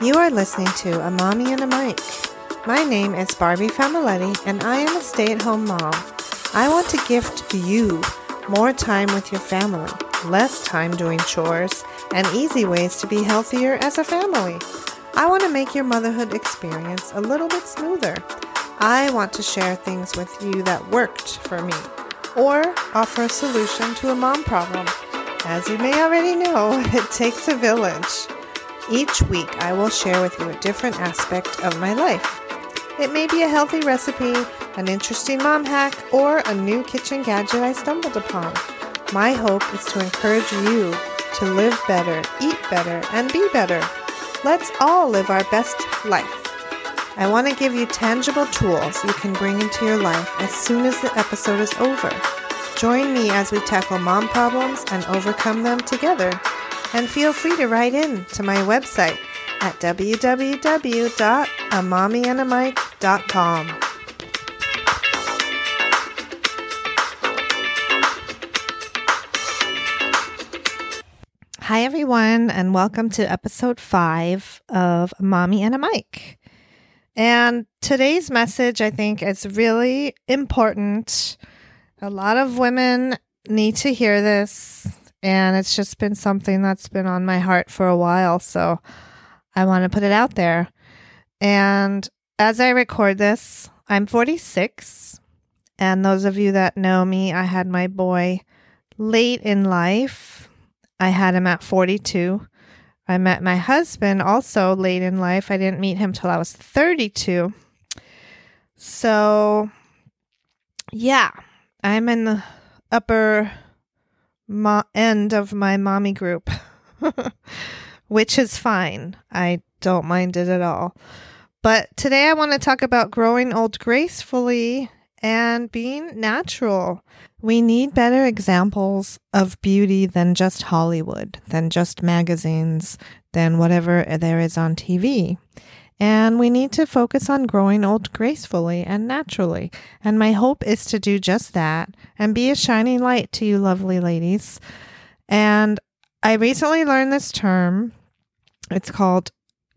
You are listening to A Mommy and a Mic. My name is Barbie Familetti, and I am a stay at home mom. I want to gift you more time with your family, less time doing chores, and easy ways to be healthier as a family. I want to make your motherhood experience a little bit smoother. I want to share things with you that worked for me, or offer a solution to a mom problem. As you may already know, it takes a village. Each week, I will share with you a different aspect of my life. It may be a healthy recipe, an interesting mom hack, or a new kitchen gadget I stumbled upon. My hope is to encourage you to live better, eat better, and be better. Let's all live our best life. I want to give you tangible tools you can bring into your life as soon as the episode is over. Join me as we tackle mom problems and overcome them together. And feel free to write in to my website at www.amommyandamic.com. Hi, everyone, and welcome to episode five of Mommy and a Mic. And today's message, I think, is really important. A lot of women need to hear this, and it's just been something that's been on my heart for a while. So I want to put it out there. And as I record this, I'm 46. And those of you that know me, I had my boy late in life. I had him at 42. I met my husband also late in life. I didn't meet him till I was 32. So, yeah, I'm in the upper mo- end of my mommy group, which is fine. I don't mind it at all. But today I want to talk about growing old gracefully and being natural. We need better examples of beauty than just Hollywood, than just magazines, than whatever there is on TV. And we need to focus on growing old gracefully and naturally. And my hope is to do just that and be a shining light to you, lovely ladies. And I recently learned this term. It's called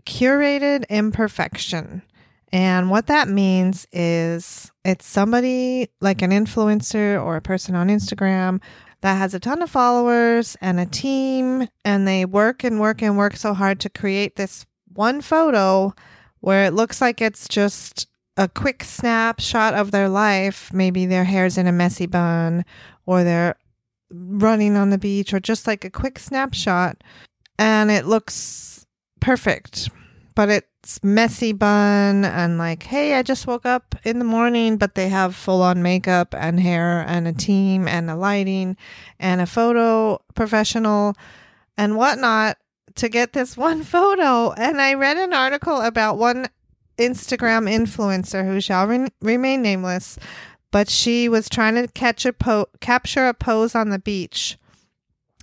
curated imperfection. And what that means is it's somebody like an influencer or a person on Instagram that has a ton of followers and a team, and they work and work and work so hard to create this one photo where it looks like it's just a quick snapshot of their life. Maybe their hair's in a messy bun or they're running on the beach or just like a quick snapshot. And it looks perfect, but it's messy bun and like, hey, I just woke up in the morning, but they have full on makeup and hair and a team and a lighting and a photo professional and whatnot to get this one photo. And I read an article about one Instagram influencer who shall re- remain nameless, but she was trying to catch a po- capture a pose on the beach.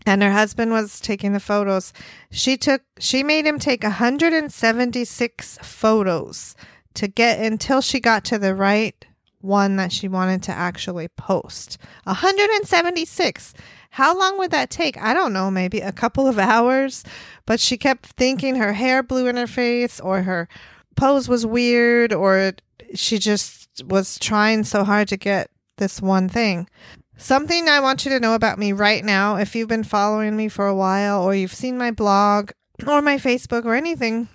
And her husband was taking the photos. She took she made him take 176 photos to get until she got to the right one that she wanted to actually post. 176. How long would that take? I don't know, maybe a couple of hours. But she kept thinking her hair blew in her face or her pose was weird or she just was trying so hard to get this one thing. Something I want you to know about me right now, if you've been following me for a while or you've seen my blog or my Facebook or anything,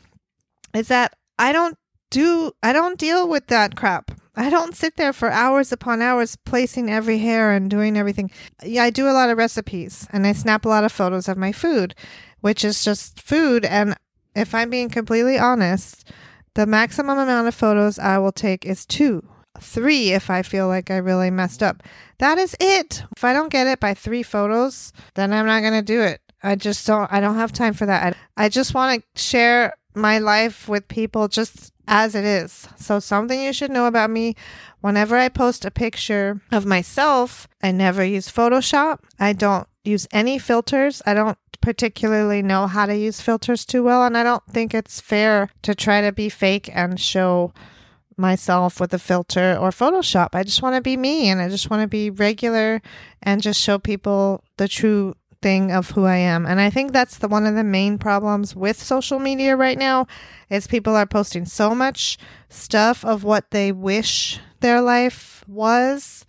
is that I don't do, I don't deal with that crap. I don't sit there for hours upon hours placing every hair and doing everything. Yeah, I do a lot of recipes and I snap a lot of photos of my food, which is just food. And if I'm being completely honest, the maximum amount of photos I will take is two, three if I feel like I really messed up. That is it. If I don't get it by three photos, then I'm not going to do it. I just don't, I don't have time for that. I, I just want to share my life with people just as it is. So, something you should know about me whenever I post a picture of myself, I never use Photoshop. I don't use any filters. I don't particularly know how to use filters too well. And I don't think it's fair to try to be fake and show myself with a filter or Photoshop. I just want to be me and I just want to be regular and just show people the true thing of who I am. And I think that's the one of the main problems with social media right now is people are posting so much stuff of what they wish their life was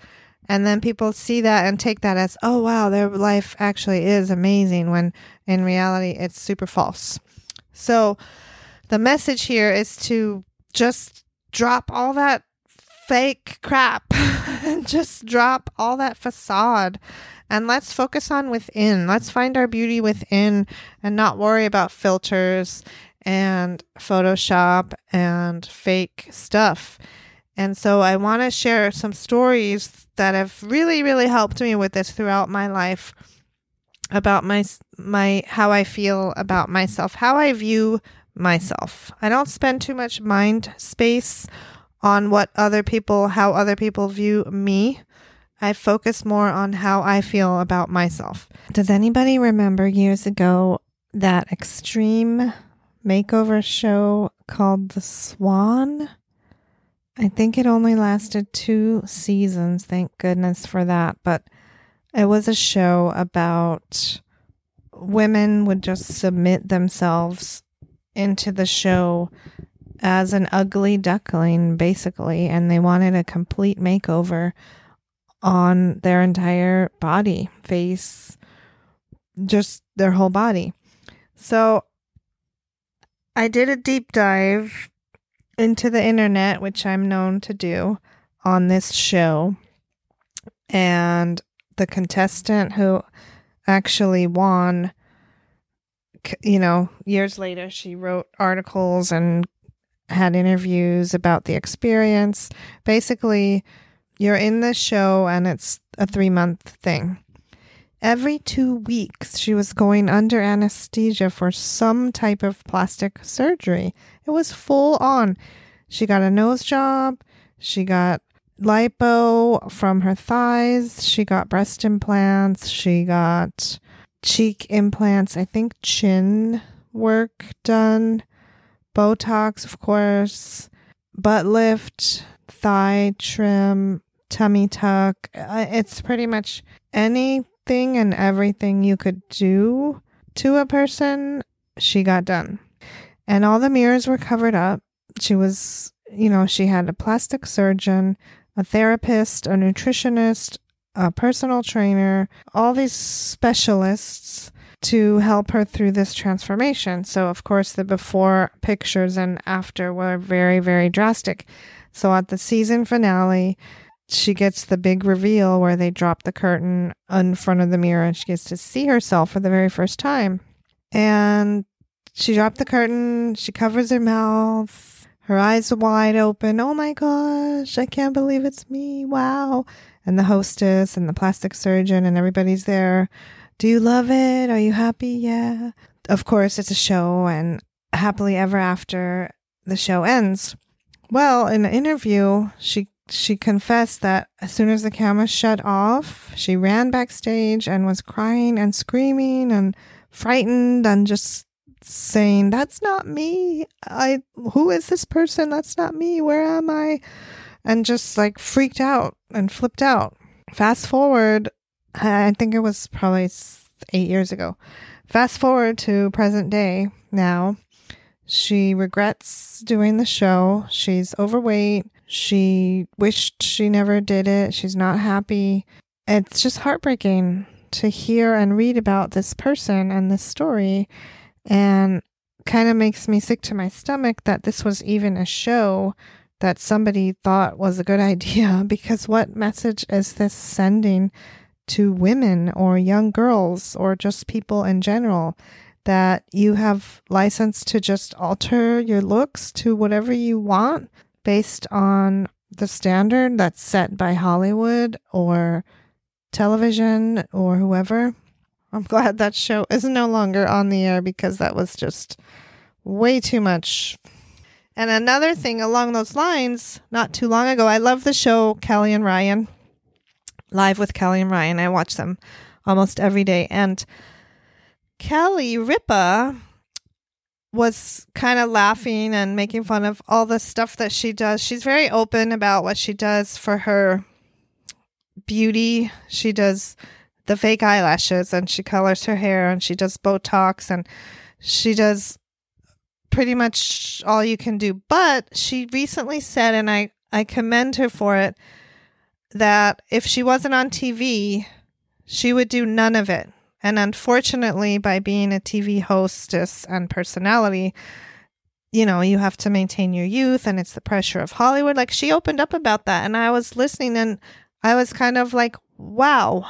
and then people see that and take that as, "Oh wow, their life actually is amazing," when in reality it's super false. So the message here is to just drop all that fake crap just drop all that facade and let's focus on within. Let's find our beauty within and not worry about filters and Photoshop and fake stuff. And so I want to share some stories that have really, really helped me with this throughout my life about my my how I feel about myself, how I view myself. I don't spend too much mind space on what other people how other people view me. I focus more on how I feel about myself. Does anybody remember years ago that extreme makeover show called The Swan? I think it only lasted two seasons. Thank goodness for that. But it was a show about women would just submit themselves into the show as an ugly duckling, basically, and they wanted a complete makeover on their entire body, face, just their whole body. So I did a deep dive into the internet, which I'm known to do on this show. And the contestant who actually won, you know, years later, she wrote articles and had interviews about the experience. Basically, you're in the show and it's a three month thing. Every two weeks, she was going under anesthesia for some type of plastic surgery. It was full on. She got a nose job. She got lipo from her thighs. She got breast implants. She got cheek implants. I think chin work done. Botox, of course. Butt lift, thigh trim, tummy tuck. It's pretty much anything and everything you could do to a person, she got done. And all the mirrors were covered up. She was, you know, she had a plastic surgeon, a therapist, a nutritionist, a personal trainer, all these specialists to help her through this transformation. So, of course, the before pictures and after were very, very drastic. So, at the season finale, she gets the big reveal where they drop the curtain in front of the mirror and she gets to see herself for the very first time. And she dropped the curtain, she covers her mouth, her eyes wide open. Oh my gosh, I can't believe it's me. Wow. And the hostess and the plastic surgeon and everybody's there. Do you love it? Are you happy? Yeah. Of course, it's a show and happily ever after the show ends. Well, in an interview, she she confessed that as soon as the camera shut off, she ran backstage and was crying and screaming and frightened and just saying, "That's not me. I who is this person? That's not me. Where am I?" And just like freaked out and flipped out. Fast forward, I think it was probably 8 years ago. Fast forward to present day now. She regrets doing the show. She's overweight. She wished she never did it. She's not happy. It's just heartbreaking to hear and read about this person and this story and kind of makes me sick to my stomach that this was even a show that somebody thought was a good idea because what message is this sending to women or young girls or just people in general that you have license to just alter your looks to whatever you want based on the standard that's set by Hollywood or television or whoever. I'm glad that show is no longer on the air because that was just way too much. And another thing along those lines, not too long ago, I love the show Kelly and Ryan, Live with Kelly and Ryan. I watch them almost every day. And Kelly Ripa was kind of laughing and making fun of all the stuff that she does. She's very open about what she does for her beauty. She does the fake eyelashes and she colors her hair and she does Botox and she does pretty much all you can do. But she recently said, and I, I commend her for it, that if she wasn't on TV, she would do none of it. And unfortunately, by being a TV hostess and personality, you know, you have to maintain your youth and it's the pressure of Hollywood. Like she opened up about that. And I was listening and I was kind of like, wow,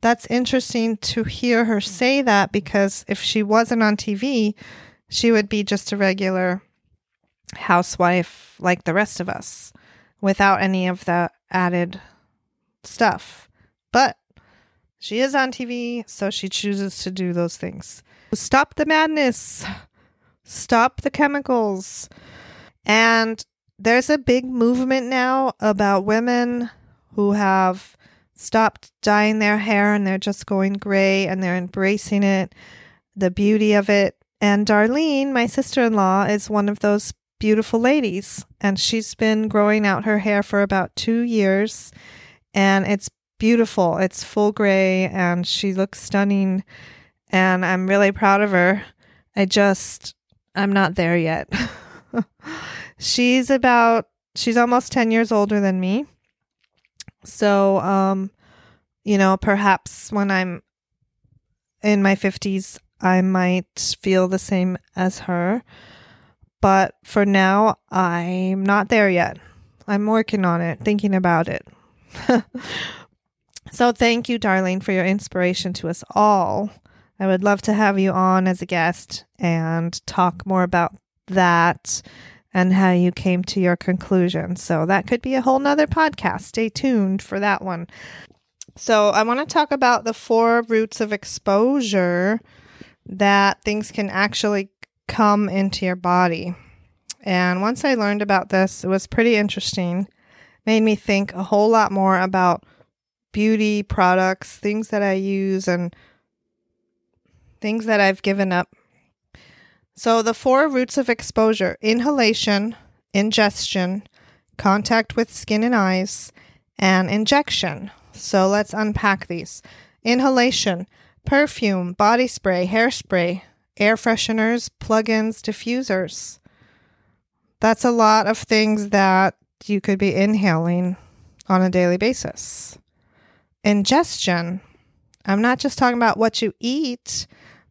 that's interesting to hear her say that because if she wasn't on TV, she would be just a regular housewife like the rest of us without any of the added stuff. But she is on TV, so she chooses to do those things. Stop the madness stop the chemicals. And there's a big movement now about women who have stopped dyeing their hair and they're just going gray and they're embracing it, the beauty of it. And Darlene, my sister in law, is one of those beautiful ladies. And she's been growing out her hair for about two years. And it's beautiful. It's full gray and she looks stunning. And I'm really proud of her. I just, I'm not there yet. she's about she's almost 10 years older than me. So, um, you know, perhaps when I'm in my 50s, I might feel the same as her. But for now, I'm not there yet. I'm working on it, thinking about it. so, thank you, Darlene, for your inspiration to us all. I would love to have you on as a guest and talk more about that and how you came to your conclusion. So that could be a whole nother podcast. Stay tuned for that one. So I want to talk about the four routes of exposure that things can actually come into your body. And once I learned about this, it was pretty interesting. Made me think a whole lot more about beauty products, things that I use and things that I've given up. So, the four routes of exposure inhalation, ingestion, contact with skin and eyes, and injection. So, let's unpack these. Inhalation, perfume, body spray, hairspray, air fresheners, plugins, diffusers. That's a lot of things that you could be inhaling on a daily basis. Ingestion, I'm not just talking about what you eat,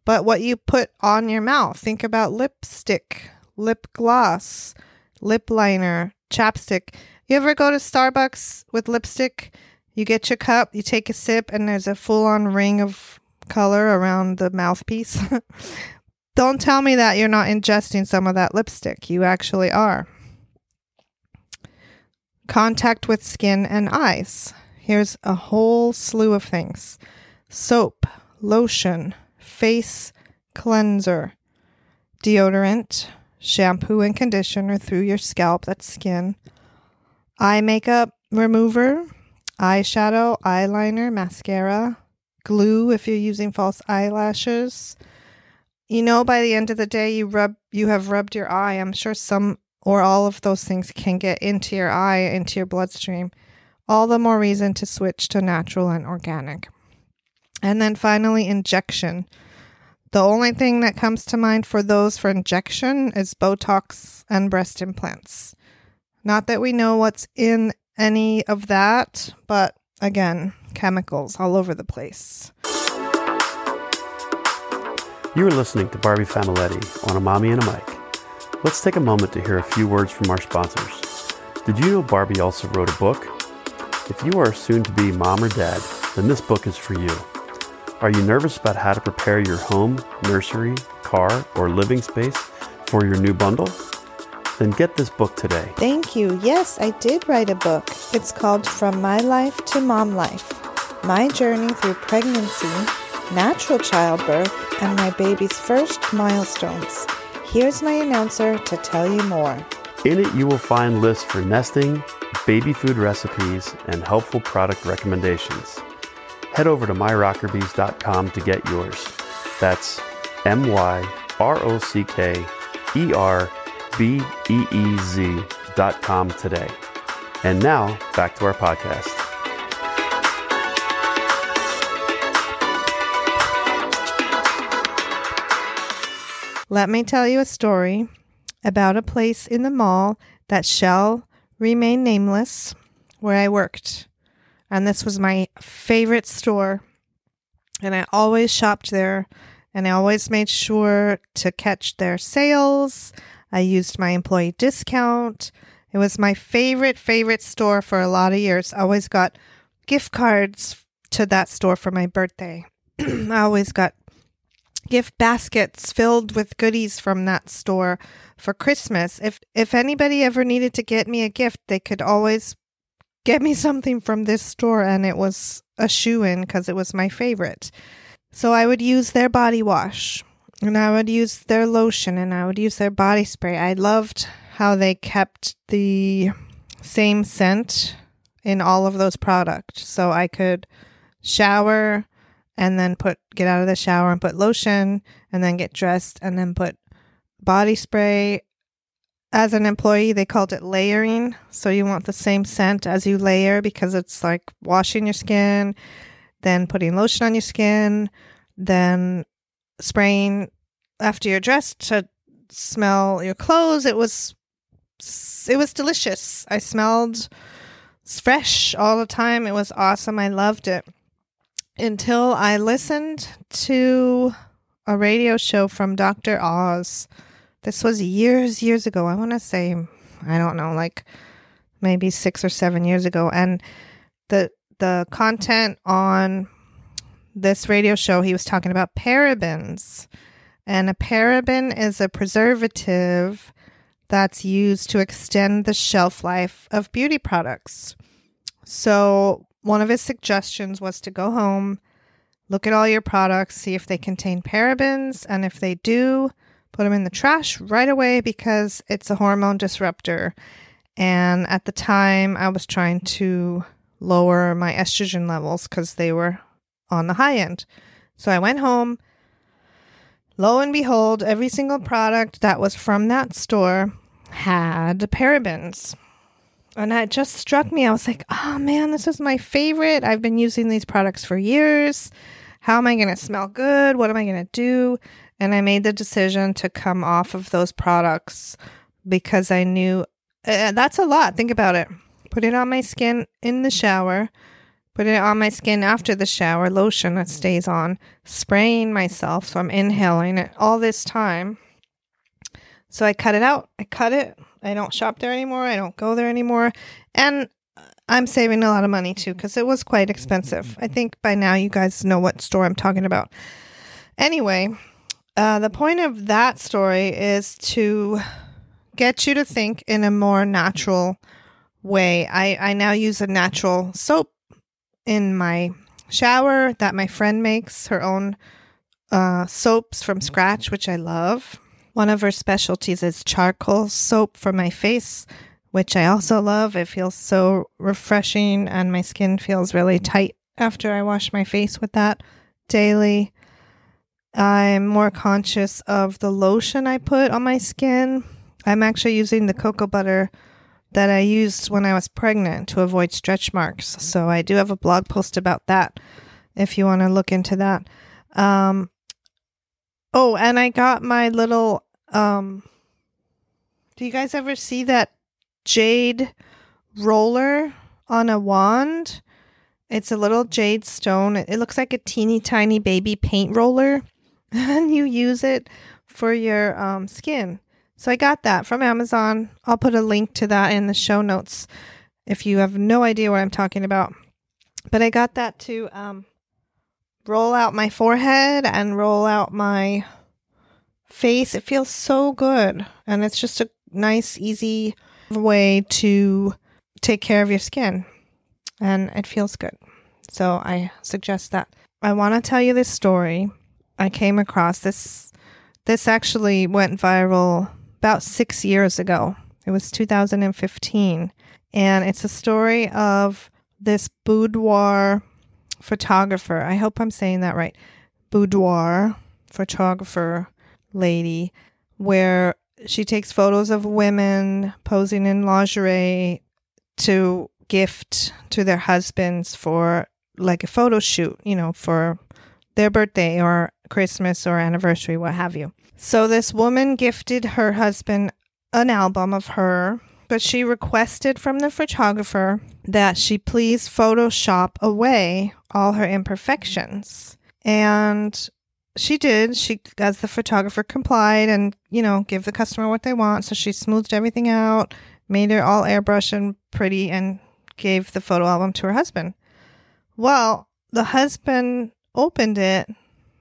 but what you put on your mouth. Think about lipstick, lip gloss, lip liner, chapstick. You ever go to Starbucks with lipstick? You get your cup, you take a sip, and there's a full on ring of color around the mouthpiece. Don't tell me that you're not ingesting some of that lipstick. You actually are. Contact with skin and eyes. Here's a whole slew of things soap, lotion, face cleanser, deodorant, shampoo and conditioner through your scalp, that's skin, eye makeup remover, eyeshadow, eyeliner, mascara, glue if you're using false eyelashes. You know by the end of the day you rub you have rubbed your eye. I'm sure some or all of those things can get into your eye, into your bloodstream. All the more reason to switch to natural and organic. And then finally injection. The only thing that comes to mind for those for injection is Botox and breast implants. Not that we know what's in any of that, but again, chemicals all over the place. You are listening to Barbie Familetti on a Mommy and a Mic. Let's take a moment to hear a few words from our sponsors. Did you know Barbie also wrote a book? If you are soon to be mom or dad, then this book is for you. Are you nervous about how to prepare your home, nursery, car, or living space for your new bundle? Then get this book today. Thank you. Yes, I did write a book. It's called From My Life to Mom Life My Journey Through Pregnancy, Natural Childbirth, and my baby's first milestones. Here's my announcer to tell you more. In it, you will find lists for nesting, baby food recipes, and helpful product recommendations head over to myrockerbeez.com to get yours. That's M Y R O C K E R beez.com today. And now, back to our podcast. Let me tell you a story about a place in the mall that shall remain nameless where I worked. And this was my favorite store. And I always shopped there and I always made sure to catch their sales I used my employee discount. It was my favorite, favorite store for a lot of years. I always got gift cards to that store for my birthday. I always got gift baskets filled with goodies from that store for Christmas. If if anybody ever needed to get me a gift, they could always get me something from this store and it was a shoe in because it was my favorite. So I would use their body wash and I would use their lotion and I would use their body spray. I loved how they kept the same scent in all of those products. So I could shower and then put get out of the shower and put lotion and then get dressed and then put body spray. As an employee, they called it layering. So you want the same scent as you layer because it's like washing your skin then putting lotion on your skin, then spraying after you're dressed to smell your clothes. It was it was delicious. I smelled fresh all the time. It was awesome. I loved it. Until I listened to a radio show from Dr. Oz. This was years, years ago. I want to say, I don't know, like maybe six or seven years ago. And the the content on this radio show, he was talking about parabens. And a paraben is a preservative that's used to extend the shelf life of beauty products. So, one of his suggestions was to go home, look at all your products, see if they contain parabens, and if they do, put them in the trash right away because it's a hormone disruptor. And at the time, I was trying to lower my estrogen levels because they were on the high end. So I went home. Lo and behold, every single product that was from that store had parabens. And it just struck me. I was like, oh man, this is my favorite. I've been using these products for years. How am I going to smell good? What am I going to do? And I made the decision to come off of those products because I knew uh, that's a lot. Think about it put it on my skin in the shower, put it on my skin after the shower, lotion that stays on, spraying myself. So I'm inhaling it all this time. So I cut it out. I cut it. I don't shop there anymore. I don't go there anymore. And I'm saving a lot of money too because it was quite expensive. I think by now you guys know what store I'm talking about. Anyway, uh, the point of that story is to get you to think in a more natural way. I, I now use a natural soap in my shower that my friend makes her own uh, soaps from scratch, which I love. One of her specialties is charcoal soap for my face, which I also love. It feels so refreshing, and my skin feels really tight after I wash my face with that daily. I'm more conscious of the lotion I put on my skin. I'm actually using the cocoa butter that I used when I was pregnant to avoid stretch marks. So I do have a blog post about that if you want to look into that. Um, oh, and I got my little. Um, do you guys ever see that jade roller on a wand? It's a little jade stone. It looks like a teeny tiny baby paint roller, and you use it for your um, skin. So I got that from Amazon. I'll put a link to that in the show notes if you have no idea what I'm talking about. But I got that to um, roll out my forehead and roll out my face. It feels so good. And it's just a nice, easy way to take care of your skin. And it feels good. So I suggest that. I want to tell you this story. I came across this. This actually went viral about six years ago. It was 2015. And it's a story of this boudoir photographer. I hope I'm saying that right. Boudoir photographer lady, where she takes photos of women posing in lingerie to gift to their husbands for like a photo shoot, you know, for their birthday or Christmas or anniversary, what have you. So this woman gifted her husband an album of her, but she requested from the photographer that she please Photoshop away all her imperfections. And she did. She, as the photographer, complied and, you know, give the customer what they want. So she smoothed everything out, made it all airbrush and pretty, and gave the photo album to her husband. Well, the husband opened it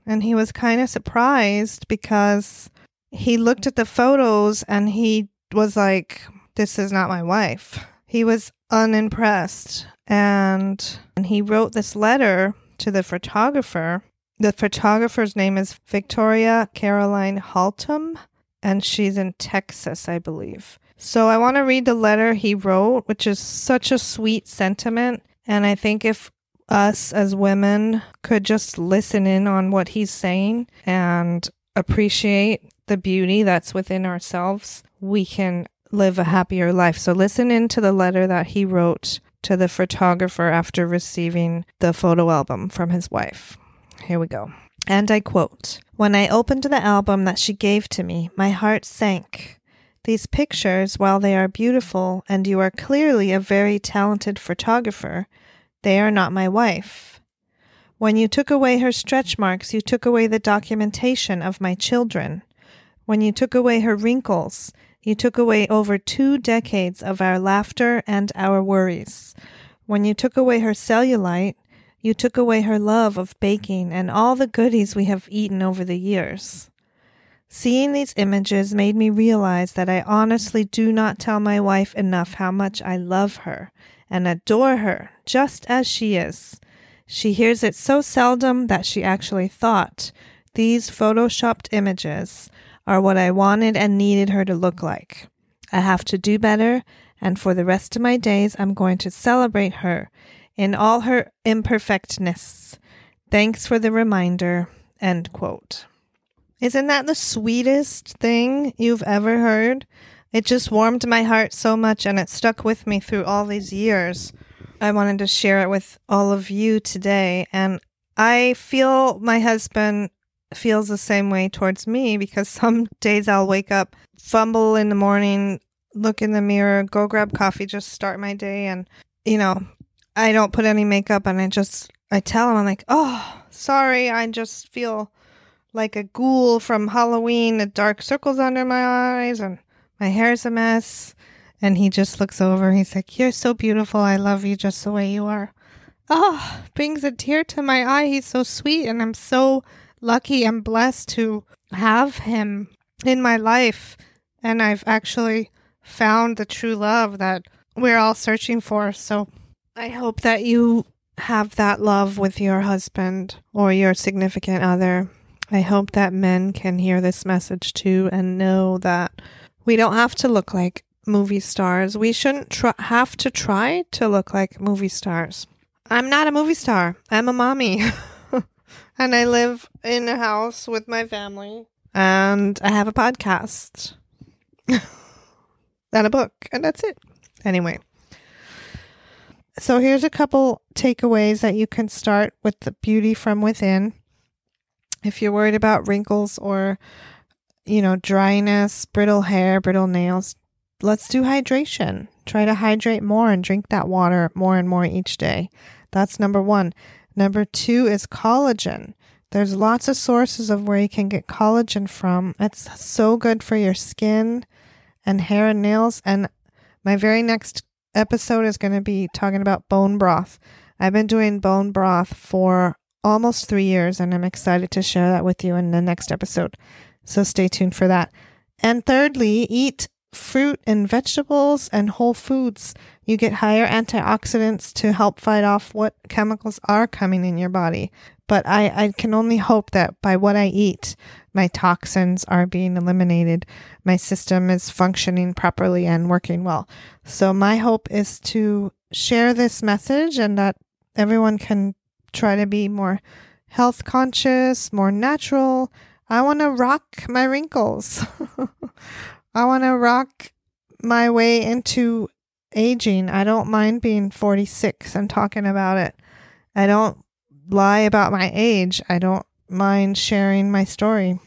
and he was kind of surprised because he looked at the photos and he was like, This is not my wife. He was unimpressed. And, and he wrote this letter to the photographer. The photographer's name is Victoria Caroline Haltom, and she's in Texas, I believe. So I want to read the letter he wrote, which is such a sweet sentiment. And I think if us as women could just listen in on what he's saying and appreciate the beauty that's within ourselves, we can live a happier life. So listen into the letter that he wrote to the photographer after receiving the photo album from his wife. Here we go. And I quote When I opened the album that she gave to me, my heart sank. These pictures, while they are beautiful and you are clearly a very talented photographer, they are not my wife. When you took away her stretch marks, you took away the documentation of my children. When you took away her wrinkles, you took away over two decades of our laughter and our worries. When you took away her cellulite, you took away her love of baking and all the goodies we have eaten over the years. Seeing these images made me realize that I honestly do not tell my wife enough how much I love her and adore her just as she is. She hears it so seldom that she actually thought these photoshopped images are what I wanted and needed her to look like. I have to do better, and for the rest of my days, I'm going to celebrate her in all her imperfectness. Thanks for the reminder. End quote. Isn't that the sweetest thing you've ever heard? It just warmed my heart so much and it stuck with me through all these years. I wanted to share it with all of you today. And I feel my husband feels the same way towards me because some days I'll wake up, fumble in the morning, look in the mirror, go grab coffee, just start my day. And, you know, I don't put any makeup and I just, I tell him, I'm like, oh, sorry, I just feel like a ghoul from Halloween, the dark circles under my eyes and my hair's a mess. And he just looks over. He's like, You're so beautiful. I love you just the way you are. Oh, brings a tear to my eye. He's so sweet. And I'm so lucky and blessed to have him in my life. And I've actually found the true love that we're all searching for. So I hope that you have that love with your husband or your significant other. I hope that men can hear this message too and know that we don't have to look like movie stars. We shouldn't tr- have to try to look like movie stars. I'm not a movie star. I'm a mommy. and I live in a house with my family. And I have a podcast and a book. And that's it. Anyway. So here's a couple takeaways that you can start with the beauty from within. If you're worried about wrinkles or, you know, dryness, brittle hair, brittle nails, let's do hydration. Try to hydrate more and drink that water more and more each day. That's number one. Number two is collagen. There's lots of sources of where you can get collagen from. It's so good for your skin and hair and nails. And my very next episode is going to be talking about bone broth. I've been doing bone broth for almost three years, and I'm excited to share that with you in the next episode. So stay tuned for that. And thirdly, eat fruit and vegetables and whole foods. You get higher antioxidants to help fight off what chemicals are coming in your body. But I, I can only hope that by what I eat, my toxins are being eliminated, my system is functioning properly and working well. So, my hope is to share this message and that everyone can try to be more health conscious, more natural. I want to rock my wrinkles. I want to rock my way into aging. I don't mind being 46 and talking about it. I don't lie about my age. I don't mind sharing my story.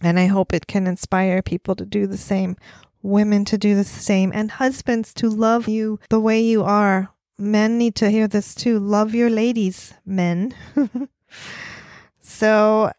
And I hope it can inspire people to do the same, women to do the same, and husbands to love you the way you are. Men need to hear this too. Love your ladies, men. so,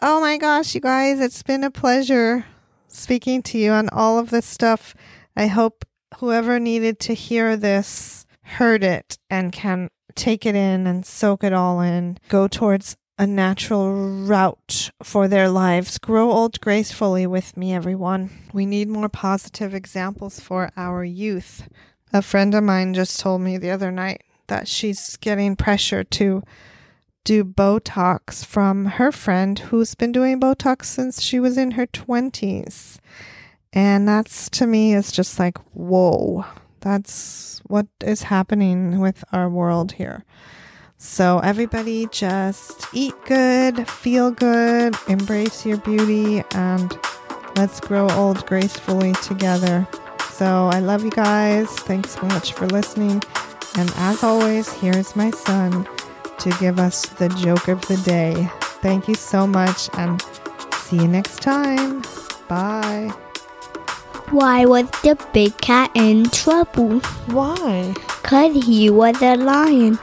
oh my gosh, you guys, it's been a pleasure speaking to you on all of this stuff. I hope whoever needed to hear this heard it and can take it in and soak it all in, go towards a natural route for their lives. Grow old gracefully with me, everyone. We need more positive examples for our youth. A friend of mine just told me the other night that she's getting pressure to do Botox from her friend who's been doing Botox since she was in her 20s. And that's to me is just like, whoa, that's what is happening with our world here. So, everybody just eat good, feel good, embrace your beauty, and let's grow old gracefully together. So, I love you guys. Thanks so much for listening. And as always, here's my son to give us the joke of the day. Thank you so much, and see you next time. Bye. Why was the big cat in trouble? Why? Cause he was a lion.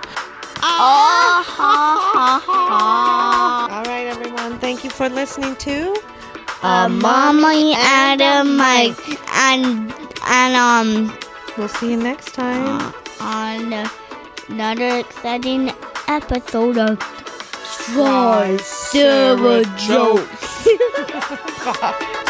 Oh, ha, ha, ha. All right, everyone. Thank you for listening to A mommy and a Mic and and um We'll see you next time. on another exciting episode of Try Sarah Jokes.